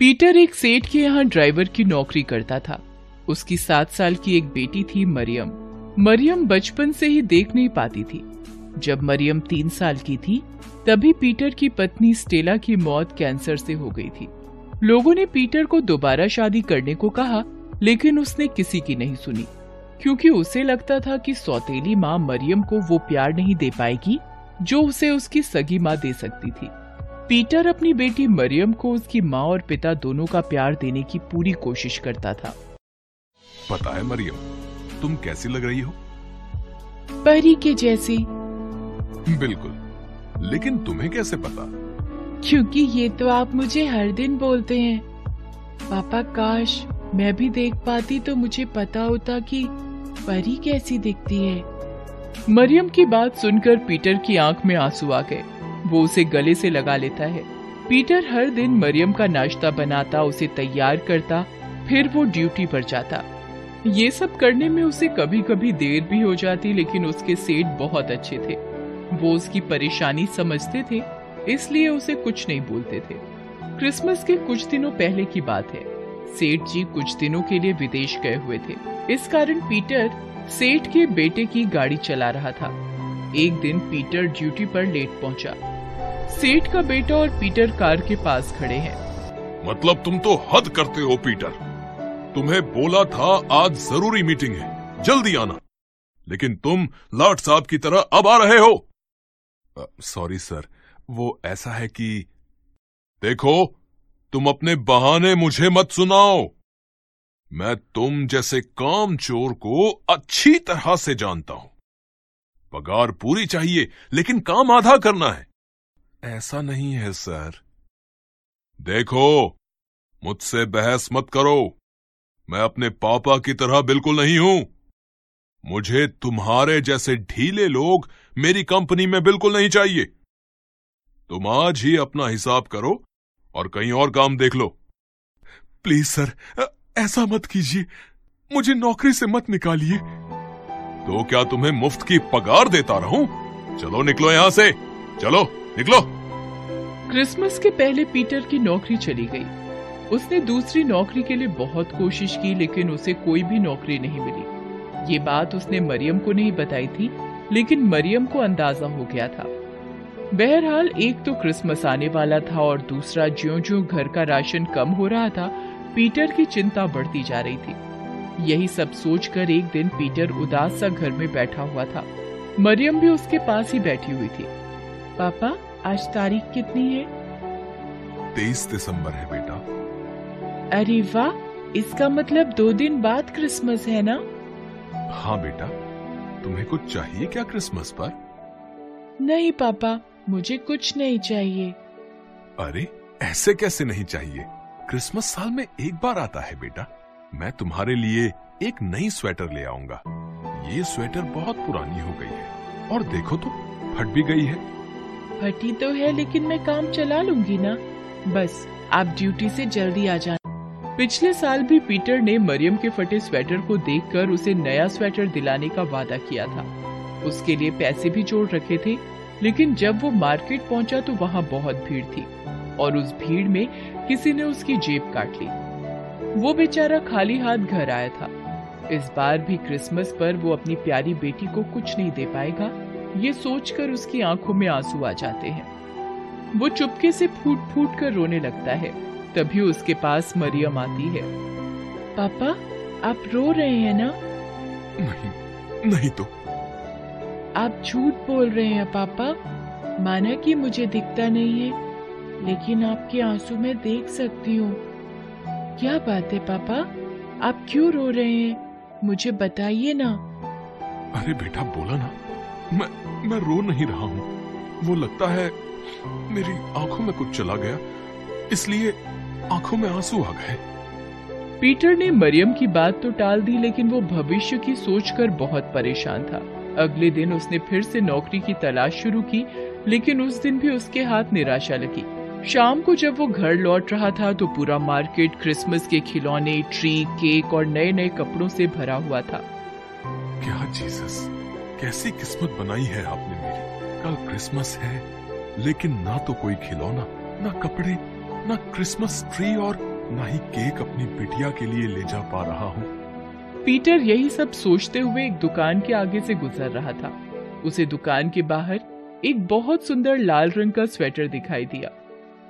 Peter एक सेठ के यहाँ ड्राइवर की नौकरी करता था। उसकी सात साल की एक बेटी थी मरियम। मरियम बचपन से ही देख नहीं पाती थी। जब मरियम तीन साल की थी, तभी पीटर की पत्नी स्टेला की मौत कैंसर से हो गई थी। लोगों ने पीटर को दोबारा शादी करने को कहा, लेकिन उसने किसी की नहीं सुनी। क्योंकि उसे लगता था कि सौतेली माँ मरियम को वो प्यार नहीं दे पाएगी, जो उसे उसकी सगी माँ दे सकती थी। पीटर अपनी बेटी मरियम को उसकी माँ और पिता दोनों का प्यार देने की पूरी कोशिश करता था। पता है मरियम तुम कैसी लग रही हो? परी के जैसी। बिल्कुल लेकिन तुम्हें कैसे पता? क्योंकि ये तो आप मुझे हर दिन बोलते हैं। पापा काश मैं भी देख पाती तो मुझे पता होता कि परी कैसी दिखती है। मरियम की बात सुनकर पीटर की आँख में आँसू आ गए। वो उसे गले से लगा लेता है। पीटर हर दिन मरियम का नाश्ता बनाता, उसे तैयार करता, फिर वो ड्यूटी पर जाता। ये सब करने में उसे कभी कभी देर भी हो जाती, लेकिन उसके सेठ बहुत अच्छे थे। वो उसकी परेशानी समझते थे, इसलिए उसे कुछ नहीं बोलते थे। क्रिसमस के कुछ दिनों पहले की बात है। सेठ जी कुछ दिनों के लिए विदेश गए हुए थे। इस कारण पीटर सेठ के बेटे की गाड़ी चला रहा था। एक दिन पीटर ड्यूटी पर लेट पहुँचा। सेठ का बेटा और पीटर कार के पास खड़े हैं। मतलब तुम तो हद करते हो, पीटर। तुम्हें बोला था, आज ज़रूरी मीटिंग है। जल्दी आना। लेकिन तुम लाट साहब की तरह अब आ रहे हो। Sorry, sir. वो ऐसा है कि देखो, तुम अपने बहाने मुझे मत सुनाओ। मैं तुम जैसे काम चोर को अच्छी तरह से जानता हूँ। पगार पूरी चाहिए, लेकिन काम आधा करना है। ऐसा नहीं है, सर। देखो, मुझसे बहस मत करो। मैं अपने पापा की तरह बिल्कुल नहीं हूँ। मुझे तुम्हारे जैसे ढीले लोग मेरी कंपनी में बिल्कुल नहीं चाहिए। तुम आज ही अपना हिसाब करो और कहीं और काम देख लो। प्लीज़, सर ऐसा मत कीजिए। मुझे नौकरी से मत निकालिए। तो क्या तुम्हें मुफ़्त की पगार देता रहूँ? चलो निकलो यहाँ से। चलो, निकलो। क्रिसमस के पहले पीटर की नौकरी चली गई। उसने दूसरी नौकरी के लिए बहुत कोशिश की, लेकिन उसे कोई भी नौकरी नहीं मिली। ये बात उसने मरियम को नहीं बताई थी, लेकिन मरियम को अंदाज़ा हो गया था। बहरहाल, एक तो क्रिसमस आने वाला था और दूसरा ज्यो ज्यो घर का राशन कम हो रहा था, पीटर की चिंता बढ़ती जा रही थी। यही सब सोचकर एक दिन पीटर उदास सा घर में बैठा हुआ था। मरियम भी उसके पास ही बैठी हुई थी। पापा आज तारीख कितनी है? तेईस दिसंबर है बेटा। अरे वाह इसका मतलब दो दिन बाद क्रिसमस है ना? हाँ बेटा तुम्हें कुछ चाहिए क्या क्रिसमस पर? नहीं पापा मुझे कुछ नहीं चाहिए। अरे ऐसे कैसे नहीं चाहिए? क्रिसमस साल में एक बार आता है बेटा। मैं तुम्हारे लिए एक नई स्वेटर ले आऊँगा। ये स्वेटर बहुत पुरानी हो गई है और देखो तो फट भी गई है। फटी तो है, लेकिन मैं काम चला लूँगी ना। बस, आप ड्यूटी से जल्दी आ जाना। पिछले साल भी पीटर ने मरियम के फटे स्वेटर को देखकर उसे नया स्वेटर दिलाने का वादा किया था। उसके लिए पैसे भी जोड़ रखे थे, लेकिन जब वो मार्केट पहुँचा तो वहाँ बहुत भीड़ थी, और उस भीड़ में किसी ने उसकी जेब काट ली। वो बेचारा खाली हाथ घर आया था। इस बार भी क्रिसमस पर वो अपनी प्यारी बेटी को कुछ नहीं दे पाएगा ये सोचकर उसकी आँखों में आँसू आ जाते हैं। वो चुपके से फूट फूट कर रोने लगता है। तभी उसके पास मरियम आती है। पापा आप रो रहे हैं ना? नहीं नहीं तो। आप झूठ बोल रहे हैं पापा। माना कि मुझे दिखता नहीं है लेकिन आपके आँसू में देख सकती हूँ। क्या बात है पापा? आप क्यों रो रहे हैं? मुझे बताइए ना। अरे बेटा बोला ना। मैं मैं रो नहीं रहा हूँ। वो लगता है मेरी आँखों में कुछ चला गया। इसलिए आँखों में आँसू आ गए। पीटर ने मरियम की बात तो टाल दी लेकिन वो भविष्य की सोचकर बहुत परेशान था। अगले दिन उसने फिर से नौकरी की तलाश शुरू की लेकिन उस दिन भी उसके हाथ निराशा लगी। शाम को जब वो घर लौट रहा था तो पूरा मार्केट क्रिसमस के खिलौने ट्री केक और नए नए कपड़ों से भरा हुआ था। क्या जीसस? कैसी किस्मत बनाई है आपने मेरी। कल क्रिसमस है, लेकिन ना तो कोई खिलौना, ना कपड़े, ना क्रिसमस ट्री और ना ही केक अपनी बिटिया के लिए ले जा पा रहा हूँ। पीटर यही सब सोचते हुए एक दुकान के आगे से गुजर रहा था। उसे दुकान के बाहर एक बहुत सुंदर लाल रंग का स्वेटर दिखाई दिया।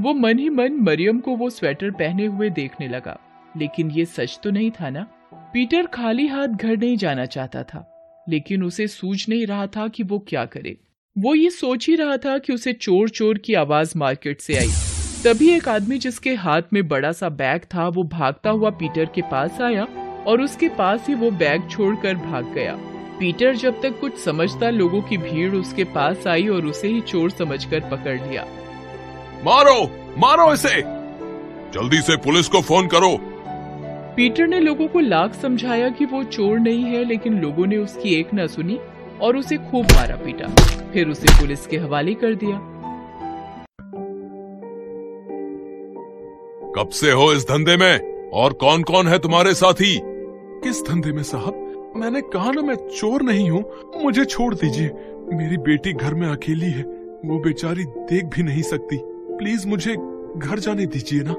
वो मन ही मन मरियम को वो स्वेटर पहने हुए देखने लगा। लेकिन ये सच तो नहीं था ना? पीटर खाली हाथ घर नहीं जाना चाहता था। लेकिन उसे सूझ नहीं रहा था कि वो क्या करे। वो ये सोच ही रहा था कि उसे चोर चोर की आवाज़ मार्केट से आई। तभी एक आदमी जिसके हाथ में बड़ा सा बैग था, वो भागता हुआ पीटर के पास आया और उसके पास ही वो बैग छोड़कर भाग गया। पीटर जब तक कुछ समझता लोगों की भीड़ उसके पास आई और उसे ही चोर समझकर पकड़ लिया। मारो! मारो इसे! जल्दी से पुलिस को फ़ोन करो। पीटर ने लोगों को लाख समझाया कि वो चोर नहीं है लेकिन लोगों ने उसकी एक न सुनी और उसे खूब मारा पीटा। फिर उसे पुलिस के हवाले कर दिया। कब से हो इस धंधे में? और कौन कौन है तुम्हारे साथी? किस धंधे में साहब? मैंने कहा ना मैं चोर नहीं हूँ। मुझे छोड़ दीजिए। मेरी बेटी घर में अकेली है। वो बेचारी देख भी नहीं सकती। प्लीज़ मुझे घर जाने दीजिए ना।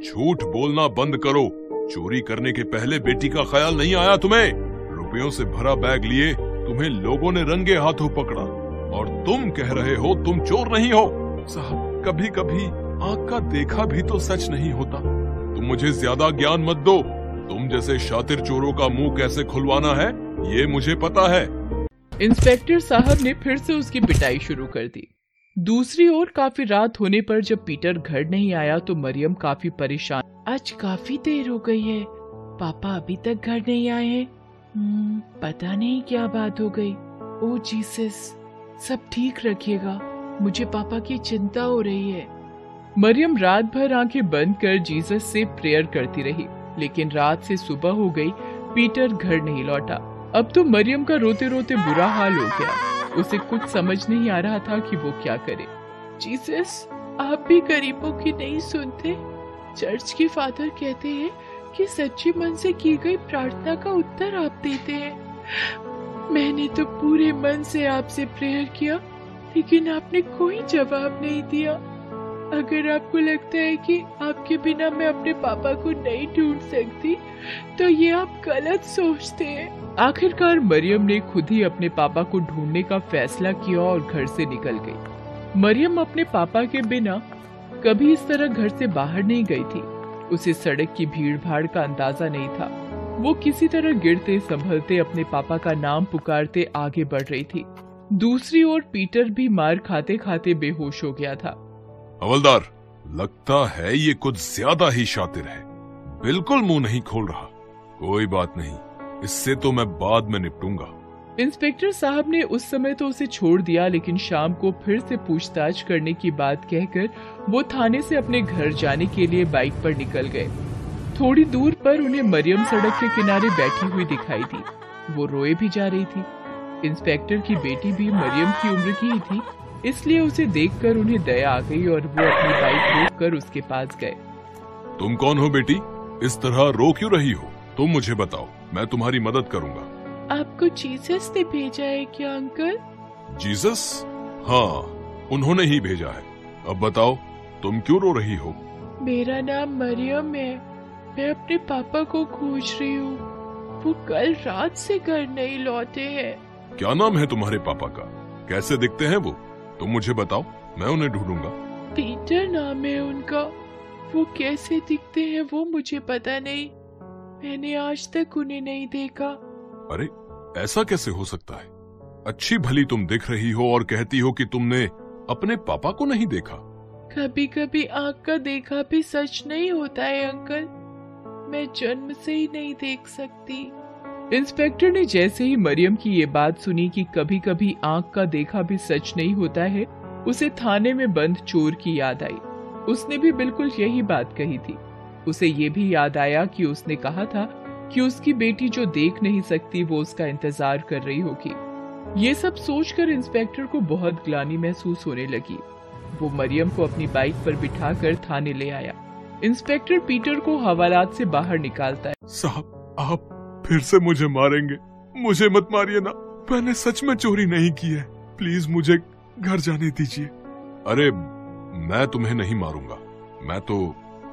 झूठ बोलना बंद करो। चोरी करने के पहले बेटी का ख्याल नहीं आया तुम्हें? रुपयों से भरा बैग लिए तुम्हें लोगों ने रंगे हाथों पकड़ा और तुम कह रहे हो तुम चोर नहीं हो। साहब कभी कभी आँख का देखा भी तो सच नहीं होता। तुम मुझे ज़्यादा ज्ञान मत दो। तुम जैसे शातिर चोरों का मुँह कैसे खुलवाना है, ये मुझे पता है। इंस्पेक्टर साहब ने फिर से उसकी पिटाई शुरू कर दी। दूसरी ओर, काफ़ी रात होने पर जब पीटर घर नहीं आया तो मरियम काफ़ी परेशान आज काफ़ी देर हो गई है। पापा अभी तक घर नहीं आए हैं। हम्म, पता नहीं क्या बात हो गई। ओ जीसस सब ठीक रखिएगा। मुझे पापा की चिंता हो रही है। मरियम रात भर आँखें बंद कर जीसस से प्रेयर करती रही लेकिन रात से सुबह हो गई पीटर घर नहीं लौटा। अब तो मरियम का रोते रोते बुरा हाल हो गया। उसे कुछ समझ नहीं आ रहा था कि वो क्या करे। जीसस आप भी गरीबों की नहीं सुनते? चर्च के फादर कहते हैं कि सच्ची मन से की गई प्रार्थना का उत्तर आप देते हैं। मैंने तो पूरे मन से आपसे प्रेयर किया, लेकिन आपने कोई जवाब नहीं दिया। अगर आपको लगता है कि आपके बिना मैं अपने पापा को नहीं ढूंढ सकती तो ये आप गलत सोचते हैं। आखिरकार मरियम ने खुद ही अपने पापा को ढूँढने का फैसला किया और घर से निकल गई। मरियम अपने पापा के बिना कभी इस तरह घर से बाहर नहीं गई थी। उसे सड़क की भीड़ भाड़ का अंदाज़ा नहीं था। वो किसी तरह गिरते, संभलते अपने पापा का नाम पुकारते आगे बढ़ रही थी। दूसरी ओर पीटर भी मार खाते खाते बेहोश हो गया था। हवलदार, लगता है ये कुछ ज़्यादा ही शातिर है। बिल्कुल मुँह नहीं खोल रहा। कोई बात नहीं। इससे तो मैं बाद में निपटूँगा। इंस्पेक्टर साहब ने उस समय तो उसे छोड़ दिया, लेकिन शाम को फिर से पूछताछ करने की बात कहकर वो थाने से अपने घर जाने के लिए बाइक पर निकल गए। थोड़ी दूर पर उन्हें मरियम सड़क के किनारे बैठी हुई दिखाई दी। वो रोए भी जा रही थी। इंस्पेक्टर की बेटी भी मरियम की उम्र की ही थी, इसलिए उसे देखकर उन्हें दया आ गई और वो अपनी बाइक रोक कर उसके पास गए। तुम कौन हो बेटी? इस तरह रो क्यों रही हो? तुम मुझे बताओ, मैं तुम्हारी मदद करूँगा। आपको जीसस ने भेजा है क्या अंकल? जीसस? हाँ उन्होंने ही भेजा है। अब बताओ तुम क्यों रो रही हो? मेरा नाम मरियम है। मैं अपने पापा को खोज रही हूँ। वो कल रात से घर नहीं लौटे हैं। क्या नाम है तुम्हारे पापा का? कैसे दिखते हैं वो? तुम मुझे बताओ मैं उन्हें ढूंढूँगा। पीटर नाम है उनका। वो कैसे दिखते हैं वो मुझे पता नहीं। मैंने आज तक उन्हें नहीं देखा। अरे ऐसा कैसे हो सकता है? अच्छी भली तुम दिख रही हो और कहती हो कि तुमने अपने पापा को नहीं देखा। कभी कभी आँख का देखा भी सच नहीं होता है अंकल। मैं जन्म से ही नहीं देख सकती। इंस्पेक्टर ने जैसे ही मरियम की ये बात सुनी कि कभी कभी आँख का देखा भी सच नहीं होता है उसे थाने में बंद चोर की याद आई। उसने भी बिल्कुल यही बात कही थी। उसे ये भी याद आया कि उसने कहा था कि उसकी बेटी जो देख नहीं सकती वो उसका इंतज़ार कर रही होगी। ये सब सोचकर इंस्पेक्टर को बहुत ग्लानी महसूस होने लगी। वो मरियम को अपनी बाइक पर बिठाकर थाने ले आया। इंस्पेक्टर पीटर को हवालात से बाहर निकालता है। साहब आप फिर से मुझे मारेंगे। मुझे मत मारिए ना। मैंने सच में चोरी नहीं की है। प्लीज़ मुझे घर जाने दीजिए। अरे मैं तुम्हें नहीं मारूँगा। मैं तो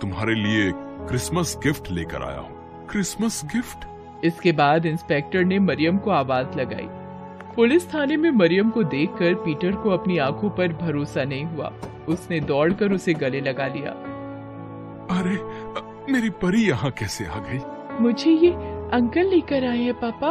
तुम्हारे लिए क्रिसमस गिफ्ट लेकर आया हूँ। क्रिसमस गिफ्ट इसके बाद इंस्पेक्टर ने मरियम को आवाज़ लगाई। पुलिस थाने में मरियम को देखकर पीटर को अपनी आँखों पर भरोसा नहीं हुआ। उसने दौड़कर उसे गले लगा लिया। अरे मेरी परी यहाँ कैसे आ गई? मुझे ये अंकल लेकर आए हैं पापा।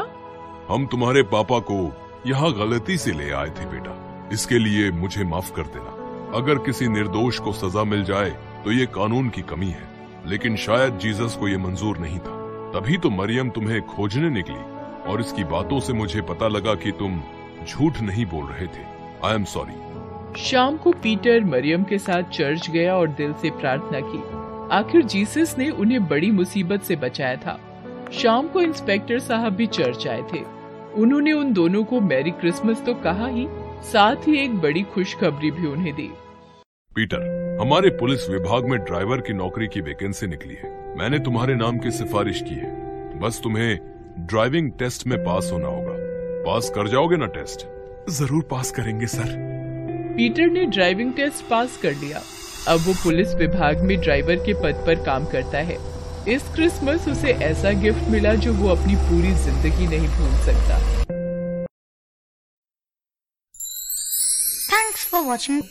हम तुम्हारे पापा को यहाँ गलती से ले आए थे बेटा। इसके लिए मुझे माफ़ कर देना। अगर किसी निर्दोष को सजा मिल जाए तो ये कानून की कमी है। लेकिन शायद जीसस को ये मंजूर नहीं था। तभी तो मरियम तुम्हें खोजने निकली और इसकी बातों से मुझे पता लगा कि तुम झूठ नहीं बोल रहे थे। आई एम सॉरी शाम को पीटर मरियम के साथ चर्च गया और दिल से प्रार्थना की। आखिर जीसस ने उन्हें बड़ी मुसीबत से बचाया था। शाम को इंस्पेक्टर साहब भी चर्च आए थे। उन्होंने उन दोनों को मैरी क्रिसमस तो कहा ही साथ ही एक बड़ी खुशखबरी भी उन्हें दी। पीटर हमारे पुलिस विभाग में ड्राइवर की नौकरी की वैकेंसी निकली है। मैंने तुम्हारे नाम की सिफारिश की है। बस तुम्हें ड्राइविंग टेस्ट में पास होना होगा। पास कर जाओगे ना टेस्ट? ज़रूर पास करेंगे सर। पीटर ने ड्राइविंग टेस्ट पास कर लिया। अब वो पुलिस विभाग में ड्राइवर के पद पर काम करता है। इस क्रिसमस उसे ऐसा गिफ्ट मिला जो वो अपनी पूरी ज़िंदगी नहीं भूल सकता। Thanks for watching.